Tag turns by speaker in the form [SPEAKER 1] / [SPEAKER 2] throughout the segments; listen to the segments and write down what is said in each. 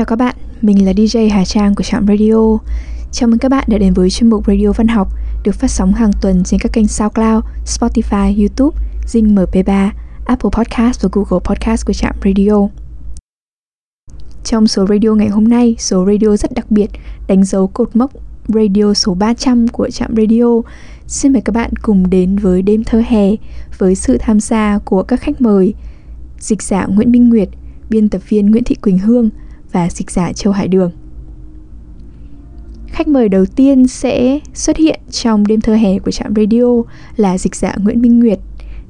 [SPEAKER 1] Chào các bạn, mình là DJ Hà Trang của Trạm Radio. Chào mừng các bạn đã đến với chuyên mục Radio Văn học được phát sóng hàng tuần trên các kênh SoundCloud, Spotify, YouTube, Zing MP3, Apple Podcast và Google Podcast của Trạm Radio. Trong số radio ngày hôm nay, số radio rất đặc biệt đánh dấu cột mốc radio số 300 của Trạm Radio. Xin mời các bạn cùng đến với đêm thơ hè với sự tham gia của các khách mời dịch giả Nguyễn Minh Nguyệt, biên tập viên Nguyễn Thị Quỳnh Hương và dịch giả Châu Hải Đường. Khách mời đầu tiên sẽ xuất hiện trong đêm thơ hè của trạm radio là dịch giả Nguyễn Minh Nguyệt.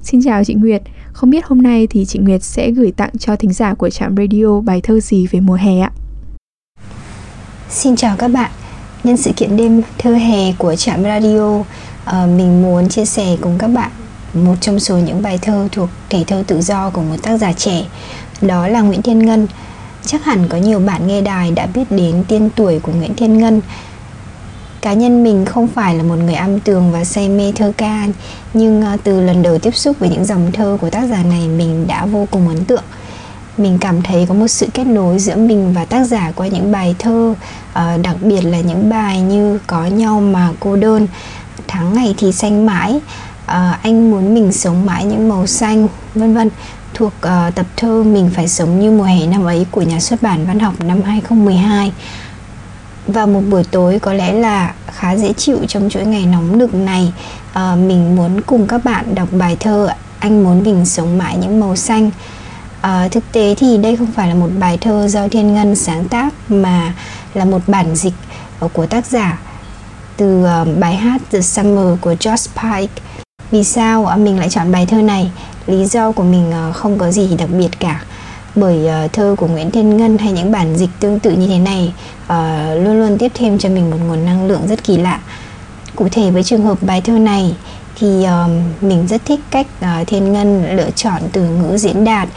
[SPEAKER 1] Xin chào chị Nguyệt, không biết hôm nay thì chị Nguyệt sẽ gửi tặng cho thính giả của trạm radio bài thơ gì về mùa hè ạ?
[SPEAKER 2] Xin chào các bạn, nhân sự kiện đêm thơ hè của trạm radio, uh, mình muốn chia sẻ cùng các bạn một trong số những bài thơ thuộc thể thơ tự do của một tác giả trẻ, đó là Nguyễn Thiên Ngân. Chắc hẳn có nhiều bạn nghe đài đã biết đến tiên tuổi của Nguyễn Thiên Ngân. Cá nhân mình không phải là một người âm tường và say mê thơ ca, nhưng à, từ lần đầu tiếp xúc với những dòng thơ của tác giả này, mình đã vô cùng ấn tượng. Mình cảm thấy có một sự kết nối giữa mình và tác giả qua những bài thơ à, đặc biệt là những bài như có nhau mà cô đơn, tháng ngày thì xanh mãi à, anh muốn mình sống mãi những màu xanh, vân vân thuộc uh, tập thơ mình phải sống như mùa hè năm ấy của nhà xuất bản văn học năm 2012 vào một buổi tối có lẽ là khá dễ chịu trong chuỗi ngày nóng nực này. À, mình muốn cùng các bạn đọc bài thơ anh muốn mình sống mãi những màu xanh. À, thực tế thì đây không phải là một bài thơ do thiên ngân sáng tác mà là một bản dịch của tác giả từ uh, bài hát The Summer của George Pike. Vì sao mình lại chọn bài thơ này lý do của mình ờ, không có gì đặc biệt cả. Bởi ờ, thơ của Nguyễn Thiên Ngân hay những bản dịch tương tự như thế này ờ, luôn luôn tiếp thêm cho mình một nguồn năng lượng rất kỳ lạ. Cụ thể với trường hợp bài thơ này thì mình rất thích cách Thiên Ngân lựa chọn từ ngữ diễn đạt.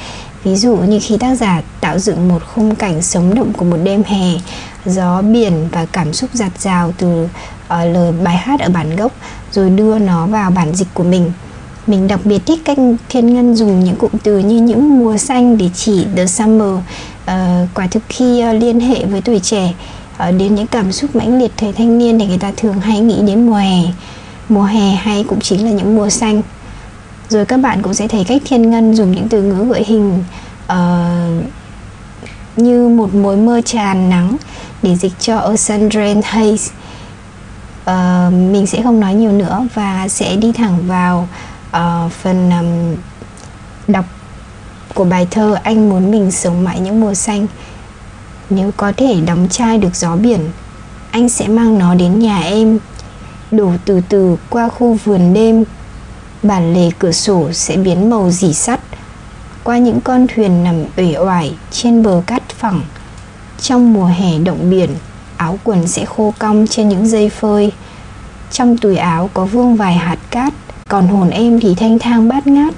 [SPEAKER 2] Ví dụ như khi tác giả tạo dựng một khung cảnh sống động của một đêm hè, gió, biển và cảm xúc giạt rào từ lời bài hát ở bản gốc, rồi đưa nó vào bản dịch của mình mình đặc biệt thích cách thiên ngân dùng những cụm từ như những mùa xanh để chỉ the summer uh, quả thực khi uh, liên hệ với tuổi trẻ uh, đến những cảm xúc mãnh liệt thời thanh niên thì người ta thường hay nghĩ đến mùa hè. Mùa hè hay cũng chính là những mùa xanh. Rồi các bạn cũng sẽ thấy cách thiên ngân dùng những từ ngữ gợi hình uh, như một mối mơ tràn nắng để dịch cho A Sundren Haze. Uh, mình sẽ không nói nhiều nữa và sẽ đi thẳng vào uh, phần um, đọc của bài thơ anh muốn mình sống mãi những mùa xanh. Nếu có thể đóng chai được gió biển anh sẽ mang nó đến nhà em. Đổ từ từ qua khu vườn đêm bản lề cửa sổ sẽ biến màu dì sắt. Qua những con thuyền nằm uể oải trên bờ cát phẳng trong mùa hè động biển áo quần sẽ khô cong trên những dây phơi. Trong túi áo có vương vài hạt cát còn hồn em thì thanh thang bát ngát.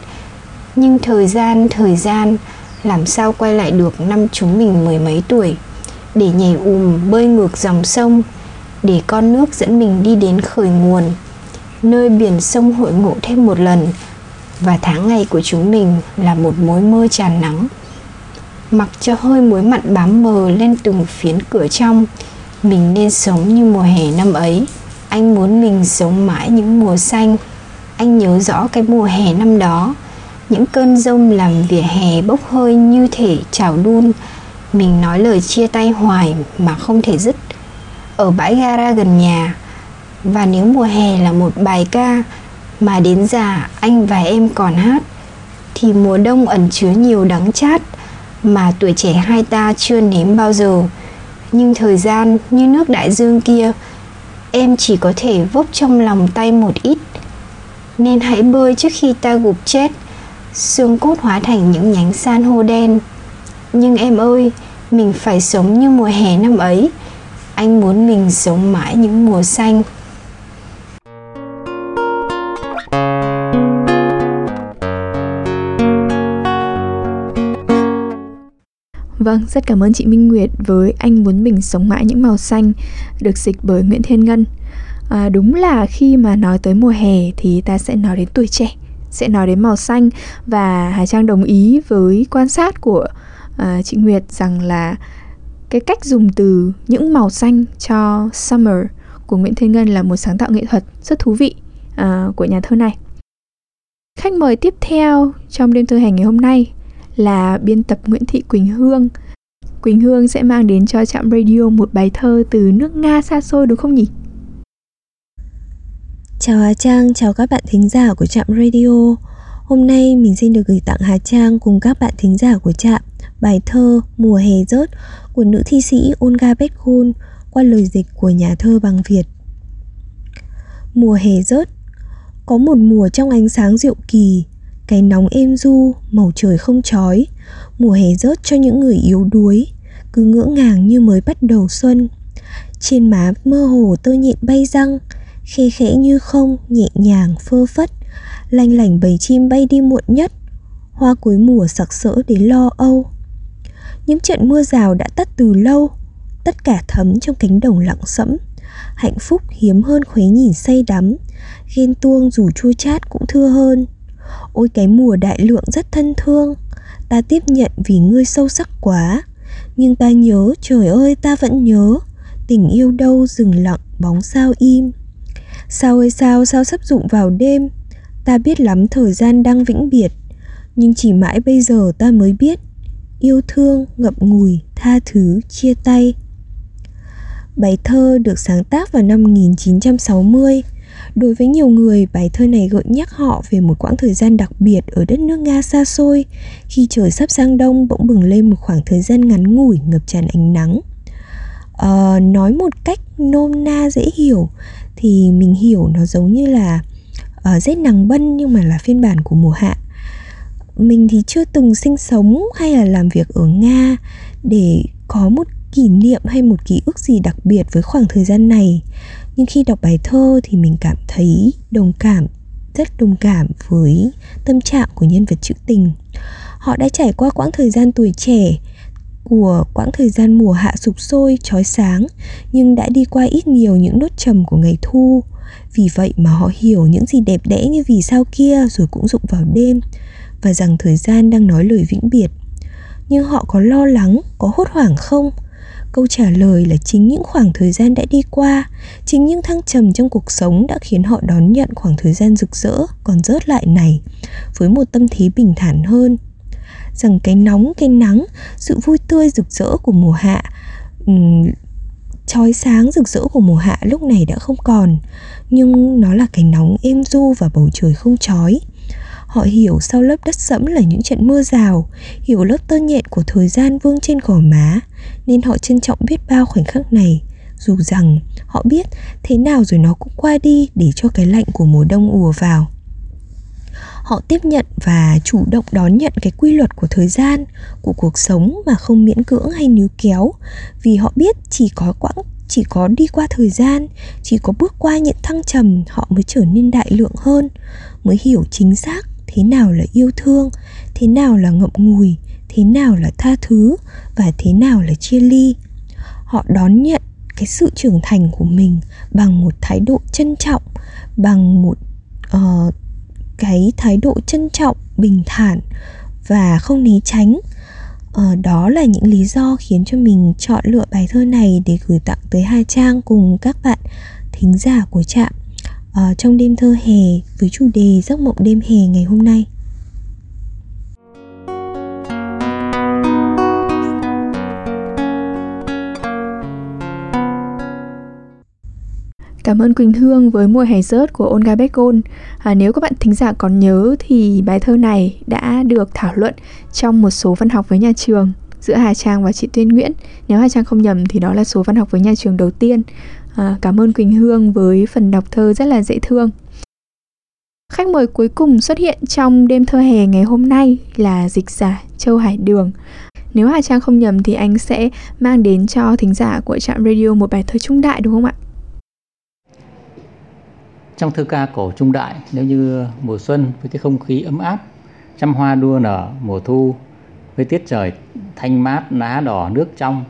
[SPEAKER 2] Nhưng thời gian thời gian, làm sao quay lại được năm chúng mình mười mấy tuổi? Để nhảy ùm, bơi ngược dòng sông, để con nước dẫn mình đi đến khởi nguồn, nơi biển sông hội ngộ thêm một lần. Và tháng ngày của chúng mình là một mối mơ tràn nắng. Mặc cho hơi muối mặn bám mờ lên từng phiến cửa trong, mình nên sống như mùa hè năm ấy. Anh muốn mình sống mãi những mùa xanh anh nhớ rõ cái mùa hè năm đó. Những cơn rông làm vỉa hè bốc hơi như thể chảo đun. Mình nói lời chia tay hoài mà không thể dứt. Ở bãi gara gần nhà. Và nếu mùa hè là một bài ca mà đến già anh và em còn hát, thì mùa đông ẩn chứa nhiều đắng chát mà tuổi trẻ hai ta chưa nếm bao giờ. Nhưng thời gian như nước đại dương kia, em chỉ có thể vốc trong lòng tay một ít nên hãy bơi trước khi ta gục chết xương cốt hóa thành những nhánh san hô đen. Nhưng em ơi mình phải sống như mùa hè năm ấy. Anh muốn mình sống mãi những mùa xanh.
[SPEAKER 1] Vâng, rất cảm ơn chị Minh Nguyệt với Anh muốn mình sống mãi những màu xanh được dịch bởi Nguyễn Thiên Ngân à, đúng là khi mà nói tới mùa hè thì ta sẽ nói đến tuổi trẻ sẽ nói đến màu xanh và Hà Trang đồng ý với quan sát của uh, chị Nguyệt rằng là cái cách dùng từ những màu xanh cho summer của Nguyễn Thiên Ngân là một sáng tạo nghệ thuật rất thú vị uh, của nhà thơ này. Khách mời tiếp theo trong đêm thơ hành ngày hôm nay là biên tập Nguyễn Thị Quỳnh Hương. Quỳnh Hương sẽ mang đến cho trạm radio một bài thơ từ nước Nga xa xôi đúng không nhỉ?
[SPEAKER 3] Chào Hà Trang, chào các bạn thính giả của trạm radio. Hôm nay mình xin được gửi tặng Hà Trang cùng các bạn thính giả của trạm bài thơ Mùa hè rớt của nữ thi sĩ Olga Betkun qua lời dịch của nhà thơ bằng Việt. Mùa hè rớt Có một mùa trong ánh sáng diệu kỳ Cái nóng êm du, màu trời không chói Mùa hè rớt cho những người yếu đuối Cứ ngỡ ngàng như mới bắt đầu xuân Trên má mơ hồ tơ nhện bay răng Khe khẽ như không, nhẹ nhàng, phơ phất Lanh lảnh bầy chim bay đi muộn nhất. Hoa cuối mùa sặc sỡ đến lo âu. Những trận mưa rào đã tắt từ lâu Tất cả thấm trong cánh đồng lặng sẫm. Hạnh phúc hiếm hơn khuấy nhìn say đắm ghen tuông dù chua chát cũng thưa hơn. Ôi cái mùa đại lượng rất thân thương ta tiếp nhận vì ngươi sâu sắc quá. Nhưng ta nhớ trời ơi ta vẫn nhớ tình yêu đâu dừng lặng bóng sao im sao ơi sao sao sắp dụng vào đêm ta biết lắm thời gian đang vĩnh biệt nhưng chỉ mãi bây giờ ta mới biết yêu thương ngậm ngùi tha thứ chia tay Bài thơ được sáng tác vào năm 1960. Đối với nhiều người, bài thơ này gợi nhắc họ về một quãng thời gian đặc biệt ở đất nước Nga xa xôi, khi trời sắp sang đông bỗng bừng lên một khoảng thời gian ngắn ngủi ngập tràn ánh nắng. À, nói một cách nôm na dễ hiểu thì mình hiểu nó giống như là uh, rét nắng bân nhưng mà là phiên bản của mùa hạ. Mình thì chưa từng sinh sống hay là làm việc ở nga để có một kỷ niệm hay một ký ức gì đặc biệt với khoảng thời gian này. Nhưng khi đọc bài thơ thì mình cảm thấy đồng cảm rất đồng cảm với tâm trạng của nhân vật trữ tình. Họ đã trải qua quãng thời gian tuổi trẻ của quãng thời gian mùa hạ sụp sôi trói sáng, nhưng đã đi qua ít nhiều những nốt trầm của ngày thu. Vì vậy mà họ hiểu những gì đẹp đẽ như vì sao kia rồi cũng rụng vào đêm, và rằng thời gian đang nói lời vĩnh biệt. Nhưng họ có lo lắng, có hốt hoảng không? Câu trả lời là chính những khoảng thời gian đã đi qua, chính những thăng trầm trong cuộc sống đã khiến họ đón nhận khoảng thời gian rực rỡ còn rớt lại này, với một tâm thế bình thản hơn rằng cái nóng cái nắng sự vui tươi rực rỡ của mùa hạ um, chói sáng rực rỡ của mùa hạ lúc này đã không còn. Nhưng nó là cái nóng êm du và bầu trời không chói. Họ hiểu sau lớp đất sẫm là những trận mưa rào, hiểu lớp tơ nhện của thời gian vương trên gò má, nên họ trân trọng biết bao khoảnh khắc này, dù rằng họ biết thế nào rồi nó cũng qua đi để cho cái lạnh của mùa đông ùa vào họ tiếp nhận và chủ động đón nhận cái quy luật của thời gian của cuộc sống mà không miễn cưỡng hay níu kéo. Vì họ biết chỉ có quãng chỉ có đi qua thời gian chỉ có bước qua những thăng trầm họ mới trở nên đại lượng hơn mới hiểu chính xác thế nào là yêu thương thế nào là ngậm ngùi thế nào là tha thứ và thế nào là chia ly. Họ đón nhận cái sự trưởng thành của mình bằng một thái độ trân trọng bằng một uh, cái thái độ trân trọng bình thản và không né tránh. Uh, đó là những lý do khiến cho mình chọn lựa bài thơ này để gửi tặng tới hai trang cùng các bạn thính giả của trạm. Uh, trong đêm thơ hè với chủ đề giấc mộng đêm hè ngày hôm nay.
[SPEAKER 1] Cảm ơn Quỳnh Hương với mùa hè rớt của Olga Beckon. À, nếu các bạn thính giả còn nhớ thì bài thơ này đã được thảo luận trong một số văn học với nhà trường giữa Hà Trang và chị Tuyên Nguyễn. Nếu Hà Trang không nhầm thì đó là số văn học với nhà trường đầu tiên. À, cảm ơn Quỳnh Hương với phần đọc thơ rất là dễ thương. Khách mời cuối cùng xuất hiện trong đêm thơ hè ngày hôm nay là dịch giả Châu Hải Đường. Nếu Hà Trang không nhầm thì anh sẽ mang đến cho thính giả của trạm radio một bài thơ trung đại đúng không ạ?
[SPEAKER 4] Trong thơ ca cổ trung đại, nếu như mùa xuân với cái không khí ấm áp, trăm hoa đua nở mùa thu với tiết trời thanh mát, lá đỏ, nước trong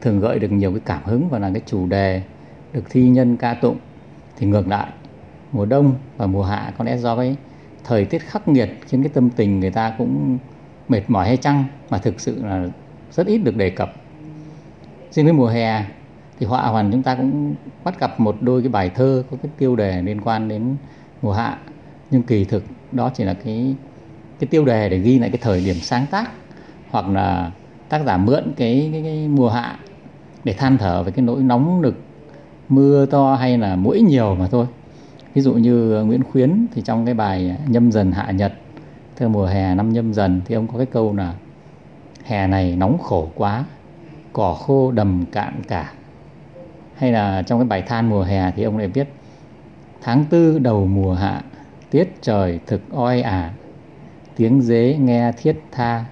[SPEAKER 4] thường gợi được nhiều cái cảm hứng và là cái chủ đề được thi nhân ca tụng thì ngược lại mùa đông và mùa hạ có lẽ do cái thời tiết khắc nghiệt khiến cái tâm tình người ta cũng mệt mỏi hay chăng mà thực sự là rất ít được đề cập. Riêng với mùa hè thì họa hoàn chúng ta cũng bắt gặp một đôi cái bài thơ có cái tiêu đề liên quan đến mùa hạ. Nhưng kỳ thực đó chỉ là cái cái tiêu đề để ghi lại cái thời điểm sáng tác hoặc là tác giả mượn cái, cái, cái mùa hạ để than thở về cái nỗi nóng nực mưa to hay là mũi nhiều mà thôi. Ví dụ như Nguyễn Khuyến thì trong cái bài nhâm dần hạ nhật thơ mùa hè năm nhâm dần thì ông có cái câu là hè này nóng khổ quá cỏ khô đầm cạn cả hay là trong cái bài than mùa hè thì ông lại viết, tháng tư đầu mùa hạ, tiết trời thực oi ả. Tiếng dế nghe thiết tha,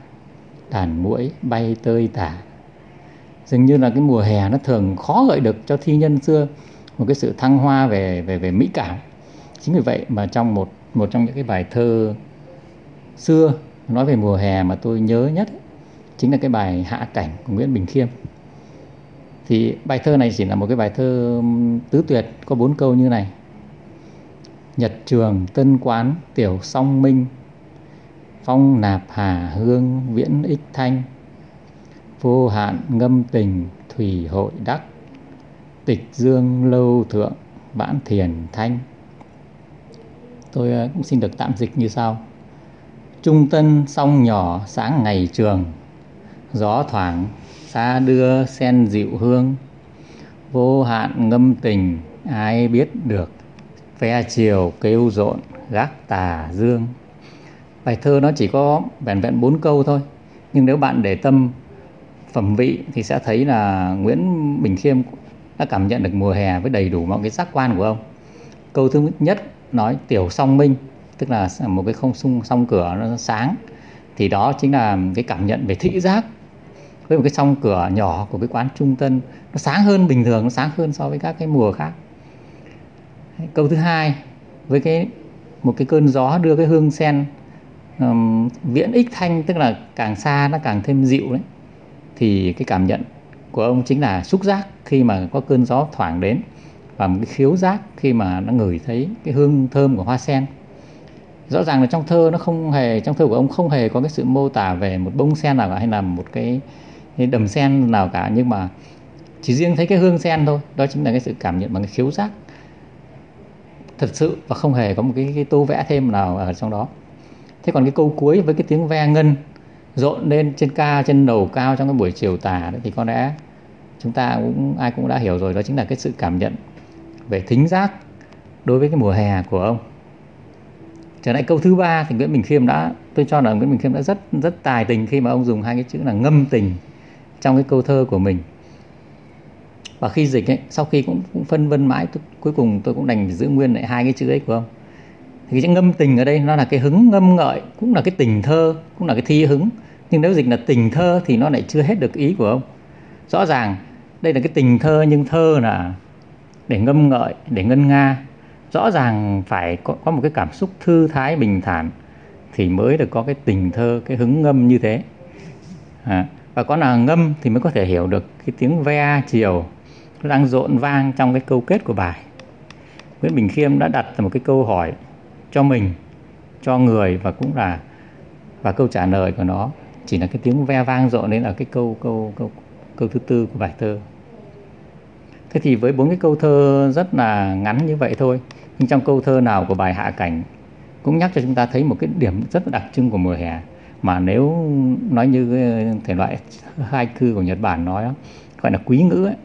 [SPEAKER 4] đàn muỗi bay tơi tả. Dường như là cái mùa hè nó thường khó gợi được cho thi nhân xưa một cái sự thăng hoa về về về mỹ cảm. Chính vì vậy mà trong một một trong những cái bài thơ xưa nói về mùa hè mà tôi nhớ nhất chính là cái bài hạ cảnh của nguyễn bình khiêm thì bài thơ này chỉ là một cái bài thơ tứ tuyệt, có bốn câu như này. Nhật trường, tân quán, tiểu song minh. Phong nạp hà hương, viễn ích thanh. Vô hạn ngâm tình, thủy hội đắc. Tịch dương lâu thượng, vãn thiền thanh. Tôi ờ, cũng xin được tạm dịch như sau. Trung tân song nhỏ, sáng ngày trường. Gió thoảng xa đưa sen dịu hương. Vô hạn ngâm tình, ai biết được. Ve chiều kêu rộn, gác tà dương. Bài thơ nó chỉ có vẹn vẹn bốn câu thôi. Nhưng nếu bạn để tâm phẩm vị thì sẽ thấy là Nguyễn Bình Khiêm đã cảm nhận được mùa hè với đầy đủ mọi cái giác quan của ông. Câu thứ nhất nói tiểu song minh, tức là một cái không sung song cửa nó sáng. Thì đó chính là cái cảm nhận về thị giác với một cái song cửa nhỏ của cái quán trung tân nó sáng hơn bình thường nó sáng hơn so với các cái mùa khác. Câu thứ hai với cái một cái cơn gió đưa cái hương sen um, viễn ích thanh tức là càng xa nó càng thêm dịu đấy thì cái cảm nhận của ông chính là xúc giác khi mà có cơn gió thoảng đến và một cái khiếu giác khi mà nó ngửi thấy cái hương thơm của hoa sen. Rõ ràng là trong thơ nó không hề trong thơ của ông không hề có cái sự mô tả về một bông sen nào cả hay là một cái, cái đầm sen nào cả nhưng mà chỉ riêng thấy cái hương sen thôi. Đó chính là cái sự cảm nhận bằng cái khiếu giác. Thật sự và không hề có một cái, cái tô vẽ thêm nào ở trong đó. Thế còn cái câu cuối với cái tiếng ve ngân rộn lên trên ca trên đầu cao trong cái buổi chiều tà đấy thì có lẽ chúng ta cũng ai cũng đã hiểu rồi. Đó chính là cái sự cảm nhận về thính giác đối với cái mùa hè của ông. Trở lại câu thứ ba thì Nguyễn Bình Khiêm đã tôi cho là Nguyễn Bình Khiêm đã rất rất tài tình khi mà ông dùng hai cái chữ là ngâm tình trong cái câu thơ của mình. Và khi dịch ấy sau khi cũng, cũng phân vân mãi tôi, cuối cùng tôi cũng đành giữ nguyên lại hai cái chữ ấy của ông. Thì cái chữ ngâm tình ở đây nó là cái hứng ngâm ngợi cũng là cái tình thơ cũng là cái thi hứng. Nhưng nếu dịch là tình thơ thì nó lại chưa hết được ý của ông. Rõ ràng đây là cái tình thơ nhưng thơ là để ngâm ngợi để ngân nga. Rõ ràng phải có, có một cái cảm xúc thư thái bình thản thì mới được có cái tình thơ cái hứng ngâm như thế. À, và con là ngâm thì mới có thể hiểu được cái tiếng ve chiều đang rộn vang trong cái câu kết của bài. Nguyễn Bình Khiêm đã đặt một cái câu hỏi cho mình, cho người và cũng là, và câu trả lời của nó chỉ là cái tiếng ve vang rộn đến ở cái câu câu câu câu thứ tư của bài thơ. Thế thì với bốn cái câu thơ rất là ngắn như vậy thôi, nhưng trong câu thơ nào của bài hạ cảnh cũng nhắc cho chúng ta thấy một cái điểm rất đặc trưng của mùa hè mà nếu nói như ờ, thể loại hai cư của Nhật Bản nói gọi là quý ngữ ấy,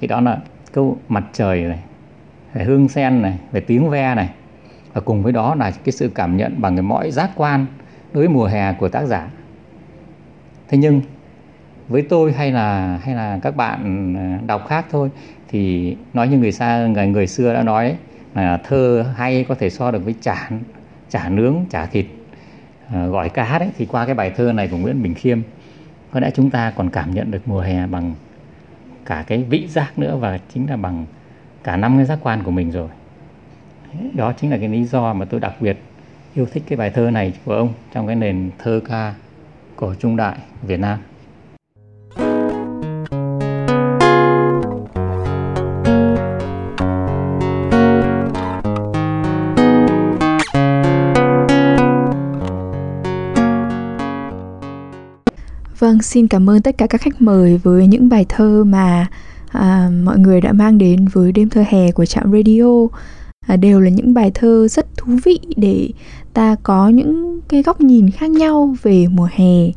[SPEAKER 4] thì đó là câu mặt trời này về hương sen này về tiếng ve này. Và cùng với đó là cái sự cảm nhận bằng cái mọi giác quan đối với mùa hè của tác giả. Thế nhưng với tôi hay là hay là các bạn ờ, đọc khác thôi thì nói như người xa người người xưa đã nói là thơ hay có thể so được với chả chả nướng chả thịt. Ờ, gọi ca hát ấy, thì qua cái bài thơ này của Nguyễn Bình Khiêm có lẽ chúng ta còn cảm nhận được mùa hè bằng cả cái vị giác nữa và chính là bằng cả năm cái giác quan của mình rồi. Đó chính là cái lý do mà tôi đặc biệt yêu thích cái bài thơ này của ông trong cái nền thơ ca cổ trung đại Việt Nam.
[SPEAKER 1] Vâng, xin cảm ơn tất cả các khách mời với những bài thơ mà à, mọi người đã mang đến với đêm thơ hè của trạm radio. À, đều là những bài thơ rất thú vị để ta có những cái góc nhìn khác nhau về mùa hè.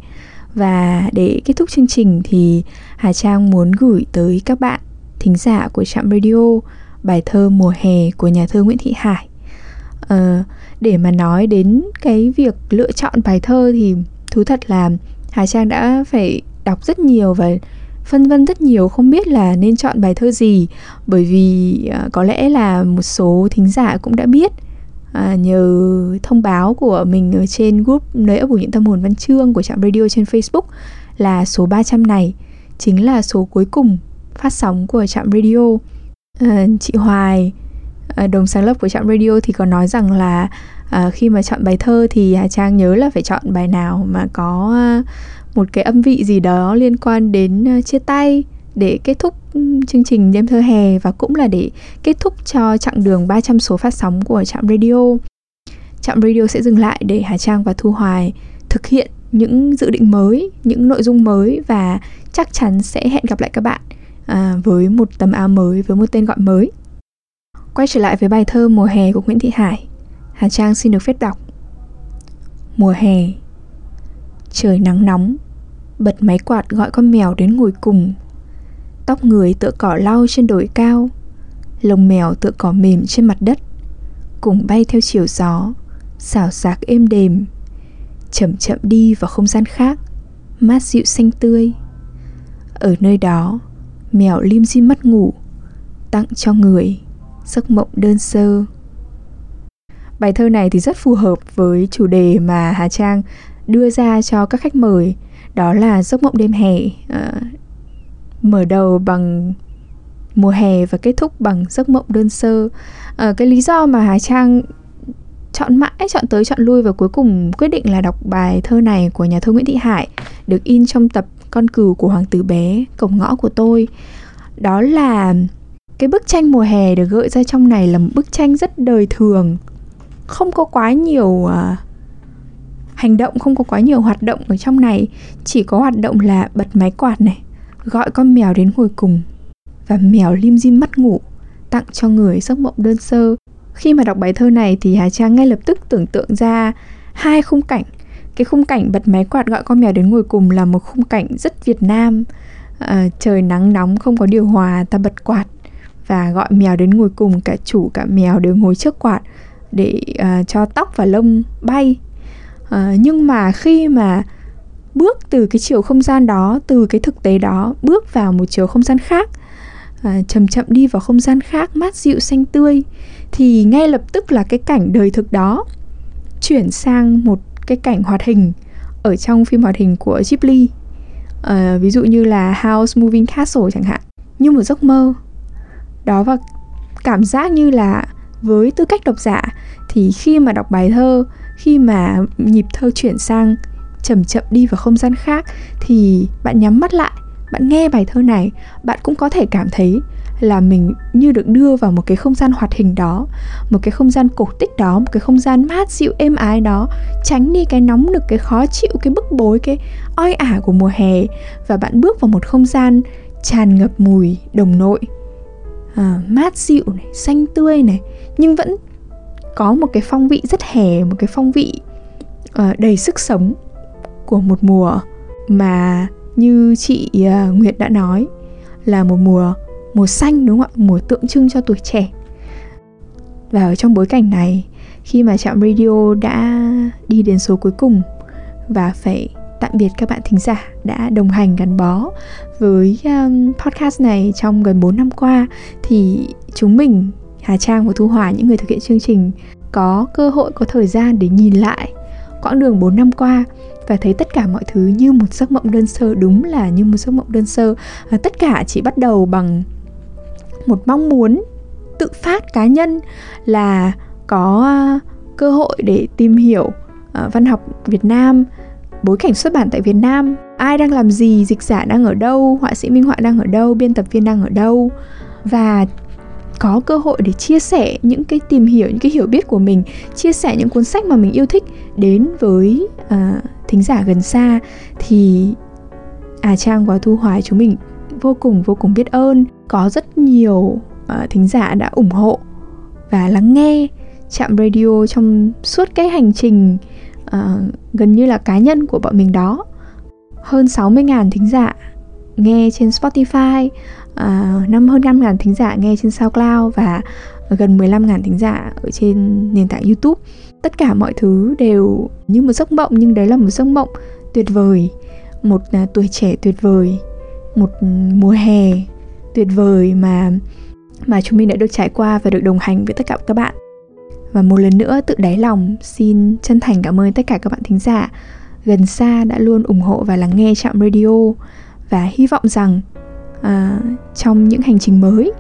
[SPEAKER 1] Và để kết thúc chương trình thì Hà Trang muốn gửi tới các bạn thính giả của trạm radio bài thơ mùa hè của nhà thơ Nguyễn Thị Hải. À, để mà nói đến cái việc lựa chọn bài thơ thì thú thật là Hà Trang đã phải đọc rất nhiều và phân vân rất nhiều không biết là nên chọn bài thơ gì. Bởi vì uh, có lẽ là một số thính giả cũng đã biết à, nhờ thông báo của mình ở trên group nơi ấp ủ những tâm hồn văn chương của trạm radio trên Facebook là số 300 này chính là số cuối cùng phát sóng của trạm radio. À, chị Hoài à, đồng sáng lập của trạm radio thì có nói rằng là à, khi mà chọn bài thơ thì Hà Trang nhớ là phải chọn bài nào mà có à, một cái âm vị gì đó liên quan đến à, chia tay để kết thúc chương trình đêm thơ hè và cũng là để kết thúc cho chặng đường 300 số phát sóng của trạm radio. Trạm radio sẽ dừng lại để Hà Trang và Thu Hoài thực hiện những dự định mới, những nội dung mới và chắc chắn sẽ hẹn gặp lại các bạn à, với một tấm áo mới, với một tên gọi mới. Quay trở lại với bài thơ Mùa hè của Nguyễn Thị Hải. Hà Trang xin được phép đọc. Mùa hè. Trời nắng nóng. Bật máy quạt gọi con mèo đến ngồi cùng. Tóc người tựa cỏ lau trên đồi cao. Lông mèo tựa cỏ mềm trên mặt đất. Cùng bay theo chiều gió, Xào xạc êm đềm. Chậm chậm đi vào không gian khác, Mát dịu xanh tươi. Ở nơi đó, Mèo lim di mất ngủ, Tặng cho người Giấc mộng đơn sơ. Bài thơ này thì rất phù hợp với chủ đề mà Hà Trang đưa ra cho các khách mời. Đó là giấc mộng đêm hè uh, mở đầu bằng mùa hè và kết thúc bằng giấc mộng đơn sơ. Uh, cái lý do mà Hà Trang chọn mãi chọn tới chọn lui và cuối cùng quyết định là đọc bài thơ này của nhà thơ Nguyễn Thị Hải được in trong tập con cừu của hoàng tử bé cổng ngõ của tôi. Đó là cái bức tranh mùa hè được gợi ra trong này là một bức tranh rất đời thường không có quá nhiều uh, hành động không có quá nhiều hoạt động ở trong này. Chỉ có hoạt động là bật máy quạt này gọi con mèo đến ngồi cùng và mèo lim dim mắt ngủ tặng cho người giấc mộng đơn sơ. Khi mà đọc bài thơ này thì hà trang ngay lập tức tưởng tượng ra hai khung cảnh. Cái khung cảnh bật máy quạt gọi con mèo đến ngồi cùng là một khung cảnh rất việt nam. À, trời nắng nóng không có điều hòa ta bật quạt và gọi mèo đến ngồi cùng cả chủ cả mèo đều ngồi trước quạt để uh, cho tóc và lông bay. Uh, nhưng mà khi mà bước từ cái chiều không gian đó từ cái thực tế đó bước vào một chiều không gian khác à, chậm chậm đi vào không gian khác mát dịu xanh tươi thì ngay lập tức là cái cảnh đời thực đó chuyển sang một cái cảnh hoạt hình ở trong phim hoạt hình của Ghibli. À, ví dụ như là House Moving Castle chẳng hạn. Như một giấc mơ. Đó và cảm giác như là với tư cách độc giả, thì khi mà đọc bài thơ, khi mà nhịp thơ chuyển sang chậm chậm đi vào không gian khác, thì bạn nhắm mắt lại, bạn nghe bài thơ này, bạn cũng có thể cảm thấy là mình như được đưa vào một cái không gian hoạt hình đó, một cái không gian cổ tích đó, một cái không gian mát dịu, êm ái đó, tránh đi cái nóng nực, cái khó chịu, cái bức bối, cái oi ả của mùa hè. Và bạn bước vào một không gian tràn ngập mùi đồng nội à, mát dịu này xanh tươi này nhưng vẫn có một cái phong vị rất hè một cái phong vị uh, đầy sức sống của một mùa mà như chị uh, Nguyệt đã nói là một mùa mùa xanh đúng không ạ? Mùa tượng trưng cho tuổi trẻ. Và ở trong bối cảnh này khi mà trạm radio đã đi đến số cuối cùng và phải tạm biệt các bạn thính giả đã đồng hành gắn bó với um, podcast này trong gần 4 năm qua. Thì chúng mình Hà Trang và Thu Hòa những người thực hiện chương trình có cơ hội có thời gian để nhìn lại quãng đường 4 năm qua và thấy tất cả mọi thứ như một giấc mộng đơn sơ. Đúng là như một giấc mộng đơn sơ. À, tất cả chỉ bắt đầu bằng một mong muốn tự phát cá nhân là có à, cơ hội để tìm hiểu uh, văn học Việt Nam bối cảnh xuất bản tại Việt Nam. Ai đang làm gì dịch giả đang ở đâu họa sĩ minh họa đang ở đâu biên tập viên đang ở đâu. Và có cơ hội để chia sẻ những cái tìm hiểu những cái hiểu biết của mình chia sẻ những cuốn sách mà mình yêu thích đến với uh, thính giả gần xa thì à trang và thu hoài chúng mình vô cùng vô cùng biết ơn. Có rất nhiều uh, thính giả đã ủng hộ và lắng nghe chạm radio trong suốt cái hành trình À, gần như là cá nhân của bọn mình đó. Hơn 60.000 thính giả nghe trên Spotify uh, năm hơn 5.000 thính giả nghe trên SoundCloud và gần 15.000 thính giả ở trên nền tảng YouTube. Tất cả mọi thứ đều như một giấc mộng nhưng đấy là một giấc mộng tuyệt vời. Một uh, tuổi trẻ tuyệt vời một mùa hè tuyệt vời mà mà chúng mình đã được trải qua và được đồng hành với tất cả các bạn và một lần nữa tự đáy lòng xin chân thành cảm ơn tất cả các bạn thính giả. Gần xa đã luôn ủng hộ và lắng nghe trạm radio. Và hy vọng rằng à, trong những hành trình mới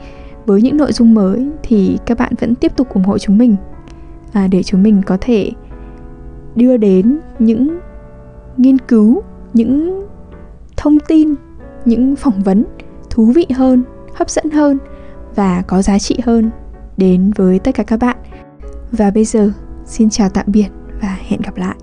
[SPEAKER 1] với những nội dung mới thì các bạn vẫn tiếp tục ủng hộ chúng mình. À, để chúng mình có thể đưa đến những nghiên cứu những thông tin những phỏng vấn thú vị hơn hấp dẫn hơn và có giá trị hơn đến với tất cả các bạn và bây giờ xin chào tạm biệt và hẹn gặp lại.